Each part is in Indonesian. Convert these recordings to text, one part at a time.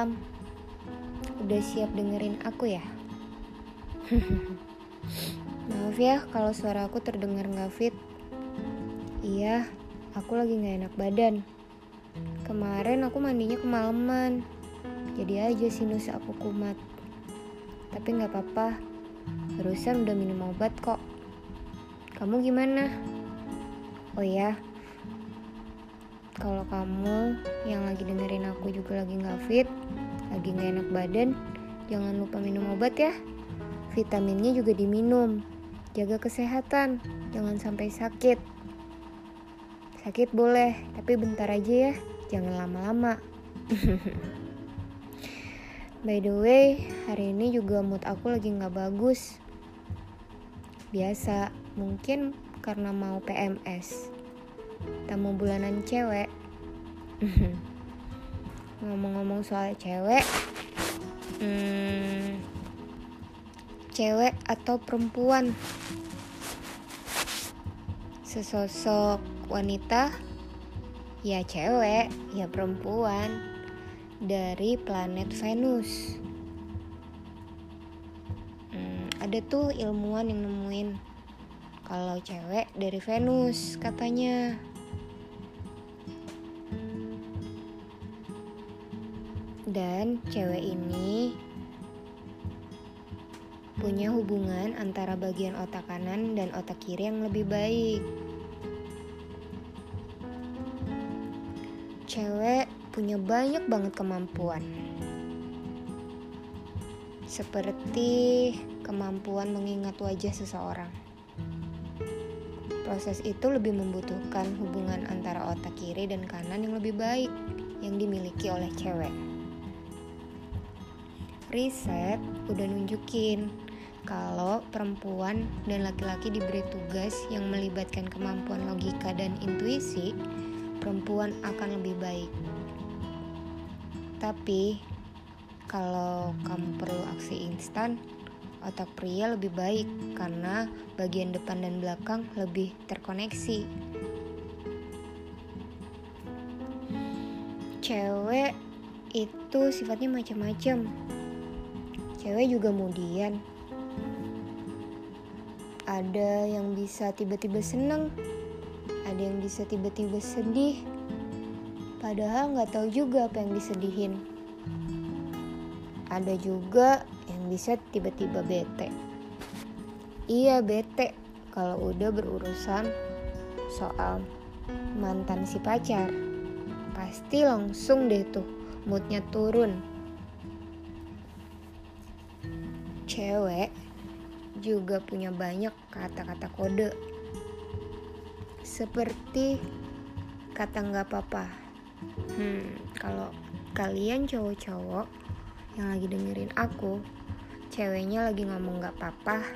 malam. Udah siap dengerin aku ya? Maaf ya kalau suara aku terdengar nggak fit. Iya, aku lagi nggak enak badan. Kemarin aku mandinya kemalaman. Jadi aja sinus aku kumat. Tapi nggak apa-apa. Barusan udah minum obat kok. Kamu gimana? Oh ya, kalau kamu yang lagi dengerin aku juga lagi nggak fit, lagi nggak enak badan, jangan lupa minum obat ya. Vitaminnya juga diminum. Jaga kesehatan, jangan sampai sakit. Sakit boleh, tapi bentar aja ya, jangan lama-lama. By the way, hari ini juga mood aku lagi nggak bagus. Biasa, mungkin karena mau PMS tamu bulanan cewek ngomong-ngomong soal cewek hmm, cewek atau perempuan? Sesosok wanita ya cewek ya perempuan dari planet Venus. Hmm, ada tuh ilmuwan yang nemuin kalau cewek dari Venus katanya dan cewek ini punya hubungan antara bagian otak kanan dan otak kiri yang lebih baik. Cewek punya banyak banget kemampuan. Seperti kemampuan mengingat wajah seseorang. Proses itu lebih membutuhkan hubungan antara otak kiri dan kanan yang lebih baik yang dimiliki oleh cewek riset udah nunjukin kalau perempuan dan laki-laki diberi tugas yang melibatkan kemampuan logika dan intuisi, perempuan akan lebih baik. Tapi kalau kamu perlu aksi instan, otak pria lebih baik karena bagian depan dan belakang lebih terkoneksi. Cewek itu sifatnya macam-macam cewek juga kemudian ada yang bisa tiba-tiba seneng ada yang bisa tiba-tiba sedih. Padahal nggak tahu juga apa yang disedihin. Ada juga yang bisa tiba-tiba bete. Iya bete kalau udah berurusan soal mantan si pacar. Pasti langsung deh tuh moodnya turun cewek juga punya banyak kata-kata kode. Seperti kata nggak apa-apa. Hmm kalau kalian cowok-cowok yang lagi dengerin aku ceweknya lagi ngomong nggak apa-apa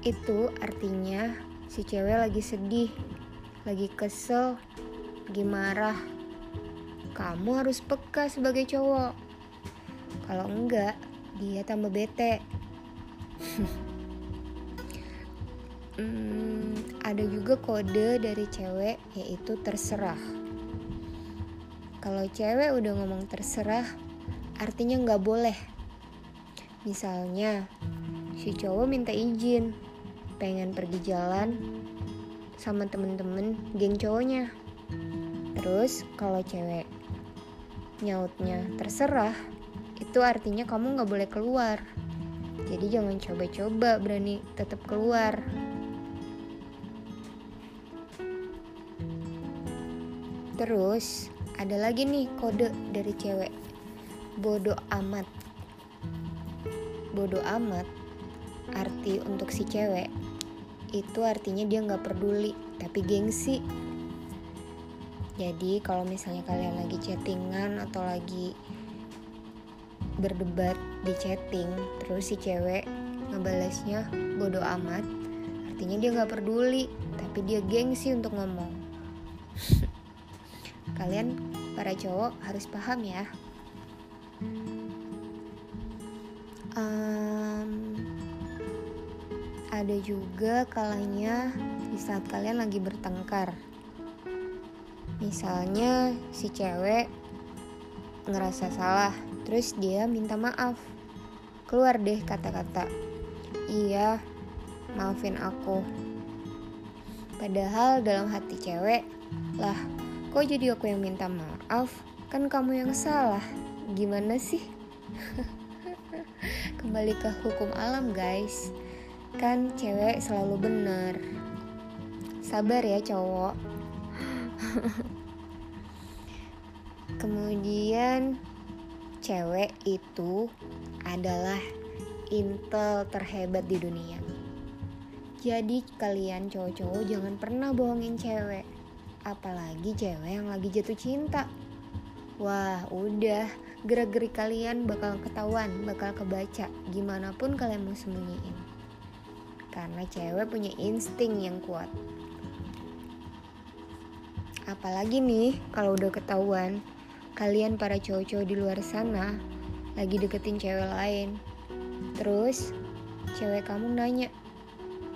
itu artinya si cewek lagi sedih lagi kesel lagi marah. Kamu harus peka sebagai cowok. Kalau enggak dia tambah bete. hmm, ada juga kode dari cewek yaitu terserah. Kalau cewek udah ngomong terserah, artinya nggak boleh. Misalnya, si cowok minta izin, pengen pergi jalan sama temen-temen geng cowoknya. Terus kalau cewek nyautnya terserah, itu artinya kamu nggak boleh keluar. Jadi jangan coba-coba berani tetap keluar. Terus ada lagi nih kode dari cewek. Bodoh amat. Bodoh amat arti untuk si cewek itu artinya dia nggak peduli tapi gengsi. Jadi kalau misalnya kalian lagi chattingan atau lagi berdebat di chatting terus si cewek ngebalesnya bodoh amat. Artinya dia nggak peduli tapi dia gengsi untuk ngomong. Kalian para cowok harus paham ya. Um, ada juga kalanya di saat kalian lagi bertengkar. Misalnya si cewek ngerasa salah, terus dia minta maaf. Keluar deh kata-kata, iya, maafin aku. Padahal dalam hati cewek, lah, kok jadi aku yang minta maaf? Kan kamu yang salah. Gimana sih? Kembali ke hukum alam, guys. Kan cewek selalu benar. Sabar ya, cowok. Kemudian cewek itu adalah intel terhebat di dunia. Jadi kalian cowok-cowok jangan pernah bohongin cewek. Apalagi cewek yang lagi jatuh cinta. Wah, udah gerak-gerik kalian bakal ketahuan, bakal kebaca gimana pun kalian mau sembunyiin. Karena cewek punya insting yang kuat. Apalagi nih kalau udah ketahuan, kalian para cowok-cowok di luar sana lagi deketin cewek lain. Terus cewek kamu nanya,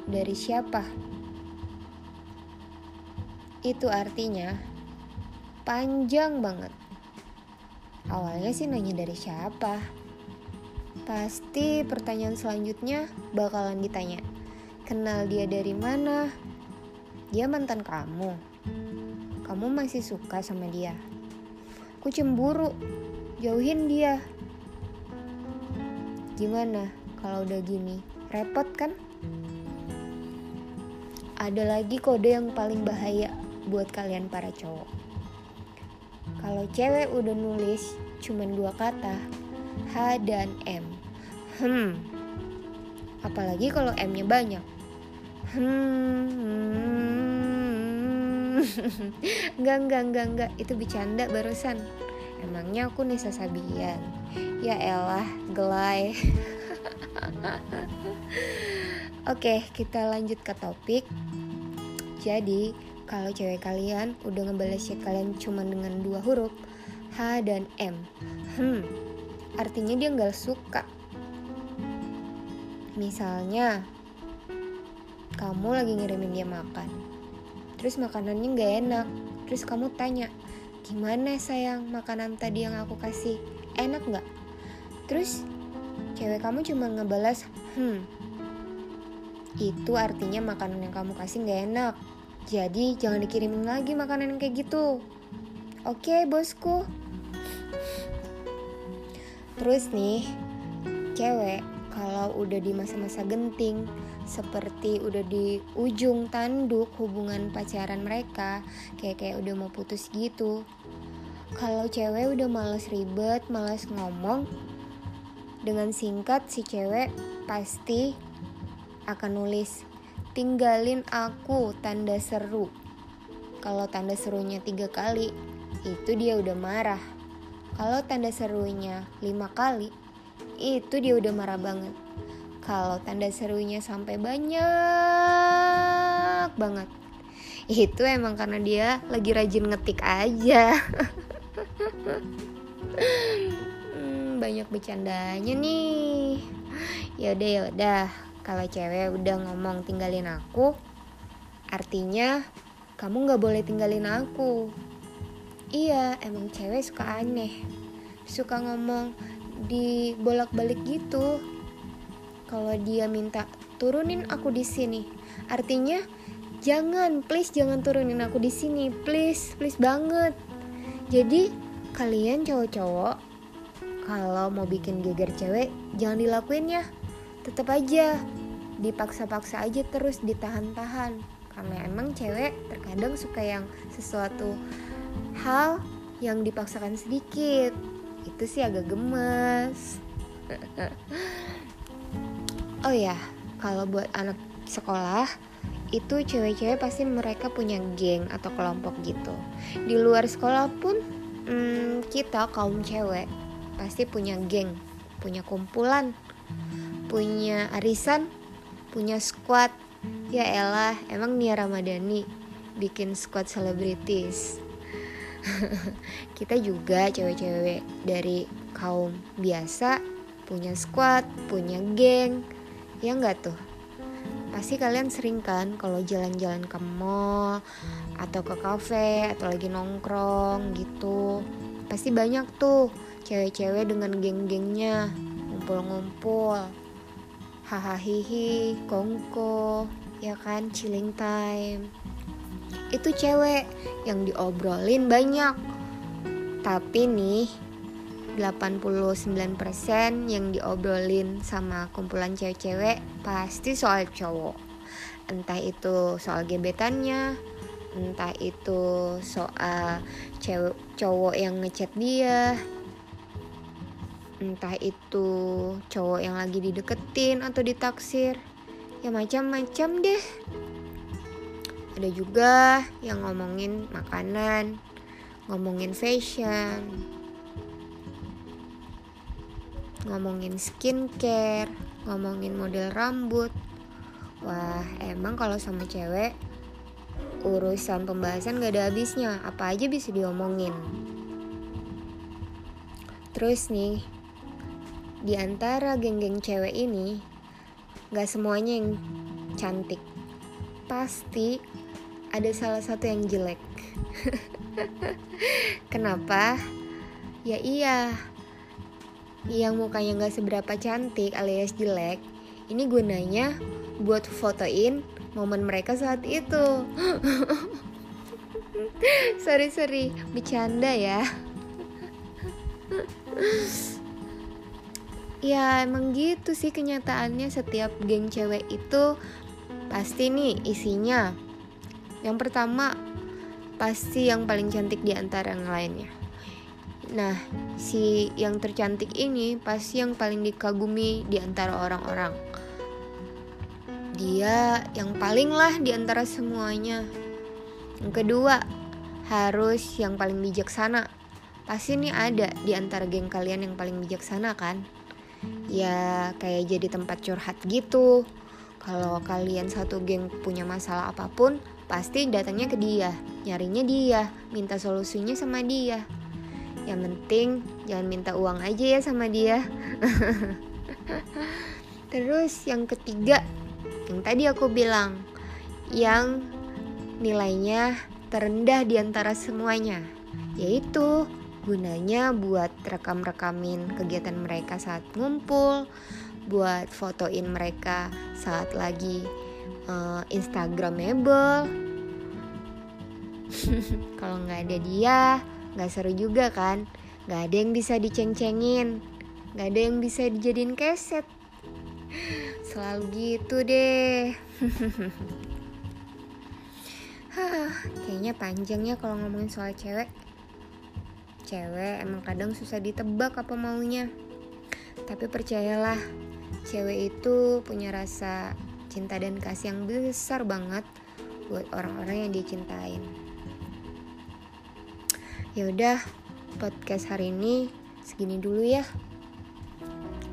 dari siapa? Itu artinya panjang banget. Awalnya sih nanya dari siapa. Pasti pertanyaan selanjutnya bakalan ditanya, kenal dia dari mana? Dia mantan kamu. Kamu masih suka sama dia? Aku cemburu, jauhin dia. Gimana kalau udah gini? Repot kan? Ada lagi kode yang paling bahaya buat kalian para cowok. Kalau cewek udah nulis cuman dua kata, H dan M. Hmm. Apalagi kalau M-nya banyak. Hmm. Enggak, enggak, enggak, enggak. Itu bercanda barusan. Emangnya aku Nisa Sabian? Ya elah, gelai. Oke, kita lanjut ke topik. Jadi, kalau cewek kalian udah ngebalasnya kalian cuma dengan dua huruf, H dan M. Hmm, artinya dia nggak suka. Misalnya, kamu lagi ngirimin dia makan terus makanannya nggak enak. Terus kamu tanya gimana sayang makanan tadi yang aku kasih? Enak nggak? Terus cewek kamu cuma ngebalas hmm itu artinya makanan yang kamu kasih nggak enak. Jadi jangan dikirimin lagi makanan kayak gitu. Oke bosku. Terus nih cewek kalau udah di masa-masa genting seperti udah di ujung tanduk hubungan pacaran mereka kayak kayak udah mau putus gitu. Kalau cewek udah males ribet males ngomong dengan singkat si cewek pasti akan nulis tinggalin aku tanda seru. Kalau tanda serunya tiga kali itu dia udah marah. Kalau tanda serunya lima kali itu dia udah marah banget kalau tanda serunya sampai banyak banget. Itu emang karena dia lagi rajin ngetik aja. Hmm, banyak bercandanya nih. Yaudah yaudah. Kalau cewek udah ngomong tinggalin aku artinya kamu nggak boleh tinggalin aku. Iya emang cewek suka aneh. Suka ngomong di bolak-balik gitu kalau dia minta turunin aku di sini. Artinya jangan please jangan turunin aku di sini. Please please banget. Jadi kalian cowok-cowok kalau mau bikin geger cewek jangan dilakuin ya. Tetap aja. Dipaksa-paksa aja terus ditahan-tahan. Karena emang cewek terkadang suka yang sesuatu hal yang dipaksakan sedikit. Itu sih agak gemes oh ya kalau buat anak sekolah itu cewek-cewek pasti mereka punya geng atau kelompok gitu. Di luar sekolah pun hmm, kita kaum cewek pasti punya geng punya kumpulan punya arisan punya squad. Ya elah emang Nia Ramadhani bikin squad selebritis? Kita juga cewek-cewek dari kaum biasa punya squad punya geng Ya nggak tuh? Pasti kalian sering kan kalau jalan-jalan ke mall atau ke kafe atau lagi nongkrong gitu. pasti banyak tuh cewek-cewek dengan geng-gengnya ngumpul-ngumpul hahaha kongko ya kan chilling time itu cewek yang diobrolin banyak tapi nih 89% yang diobrolin sama kumpulan cewek-cewek pasti soal cowok. Entah itu soal gebetannya entah itu soal cewek cowok yang ngechat dia entah itu cowok yang lagi dideketin atau ditaksir. Ya macam-macam deh. Ada juga yang ngomongin makanan ngomongin fashion ngomongin skincare ngomongin model rambut. Wah emang kalau sama cewek urusan pembahasan gak ada habisnya. Apa aja bisa diomongin? Terus nih di antara geng-geng cewek ini gak semuanya yang cantik. Pasti ada salah satu yang jelek. Kenapa? Ya iya yang mukanya gak seberapa cantik alias jelek ini gunanya buat fotoin momen mereka saat itu. Sorry sorry bercanda ya. Ya emang gitu sih kenyataannya setiap geng cewek itu pasti nih isinya. Yang pertama pasti yang paling cantik di antara yang lainnya nah si yang tercantik ini pasti yang paling dikagumi di antara orang-orang dia yang paling lah di antara semuanya. Yang kedua, harus yang paling bijaksana. Pasti nih ada di antara geng kalian yang paling bijaksana kan? Ya kayak jadi tempat curhat gitu. Kalau kalian satu geng punya masalah apa pun, pasti datangnya ke dia, nyarinya dia, minta solusinya sama dia. Yang penting jangan minta uang aja ya sama dia. Terus yang ketiga, yang tadi aku bilang yang nilainya terendah di antara semuanya yaitu gunanya buat rekam-rekamin kegiatan mereka saat ngumpul buat fotoin mereka saat lagi uh, instagramable kalau nggak ada dia nggak seru juga kan nggak ada yang bisa diceng-cengin nggak ada yang bisa dijadiin keset Selalu gitu deh. Kayaknya panjang ya kalau ngomongin soal cewek. Cewek emang kadang susah ditebak apa maunya. Tapi percayalah, cewek itu punya rasa cinta dan kasih yang besar banget buat orang-orang yang dicintain. Ya udah, podcast hari ini segini dulu ya.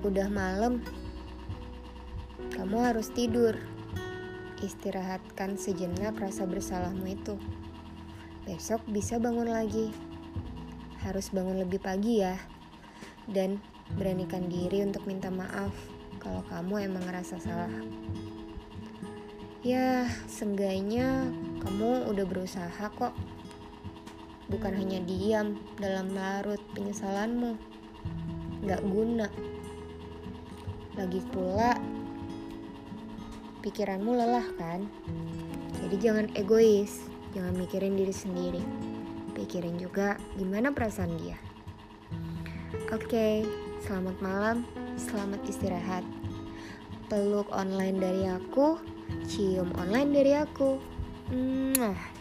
Udah malam. Kamu harus tidur. Istirahatkan sejenak rasa bersalahmu itu. Besok bisa bangun lagi. Harus bangun lebih pagi ya. Dan beranikan diri untuk minta maaf kalau kamu emang ngerasa salah. Ya, seenggaknya kamu udah berusaha kok. Bukan hanya diam dalam larut penyesalanmu. Gak guna. Lagi pula, pikiranmu lelah kan? Jadi jangan egois, jangan mikirin diri sendiri. Pikirin juga gimana perasaan dia. Oke, selamat malam, selamat istirahat. Peluk online dari aku, cium online dari aku. Mwah.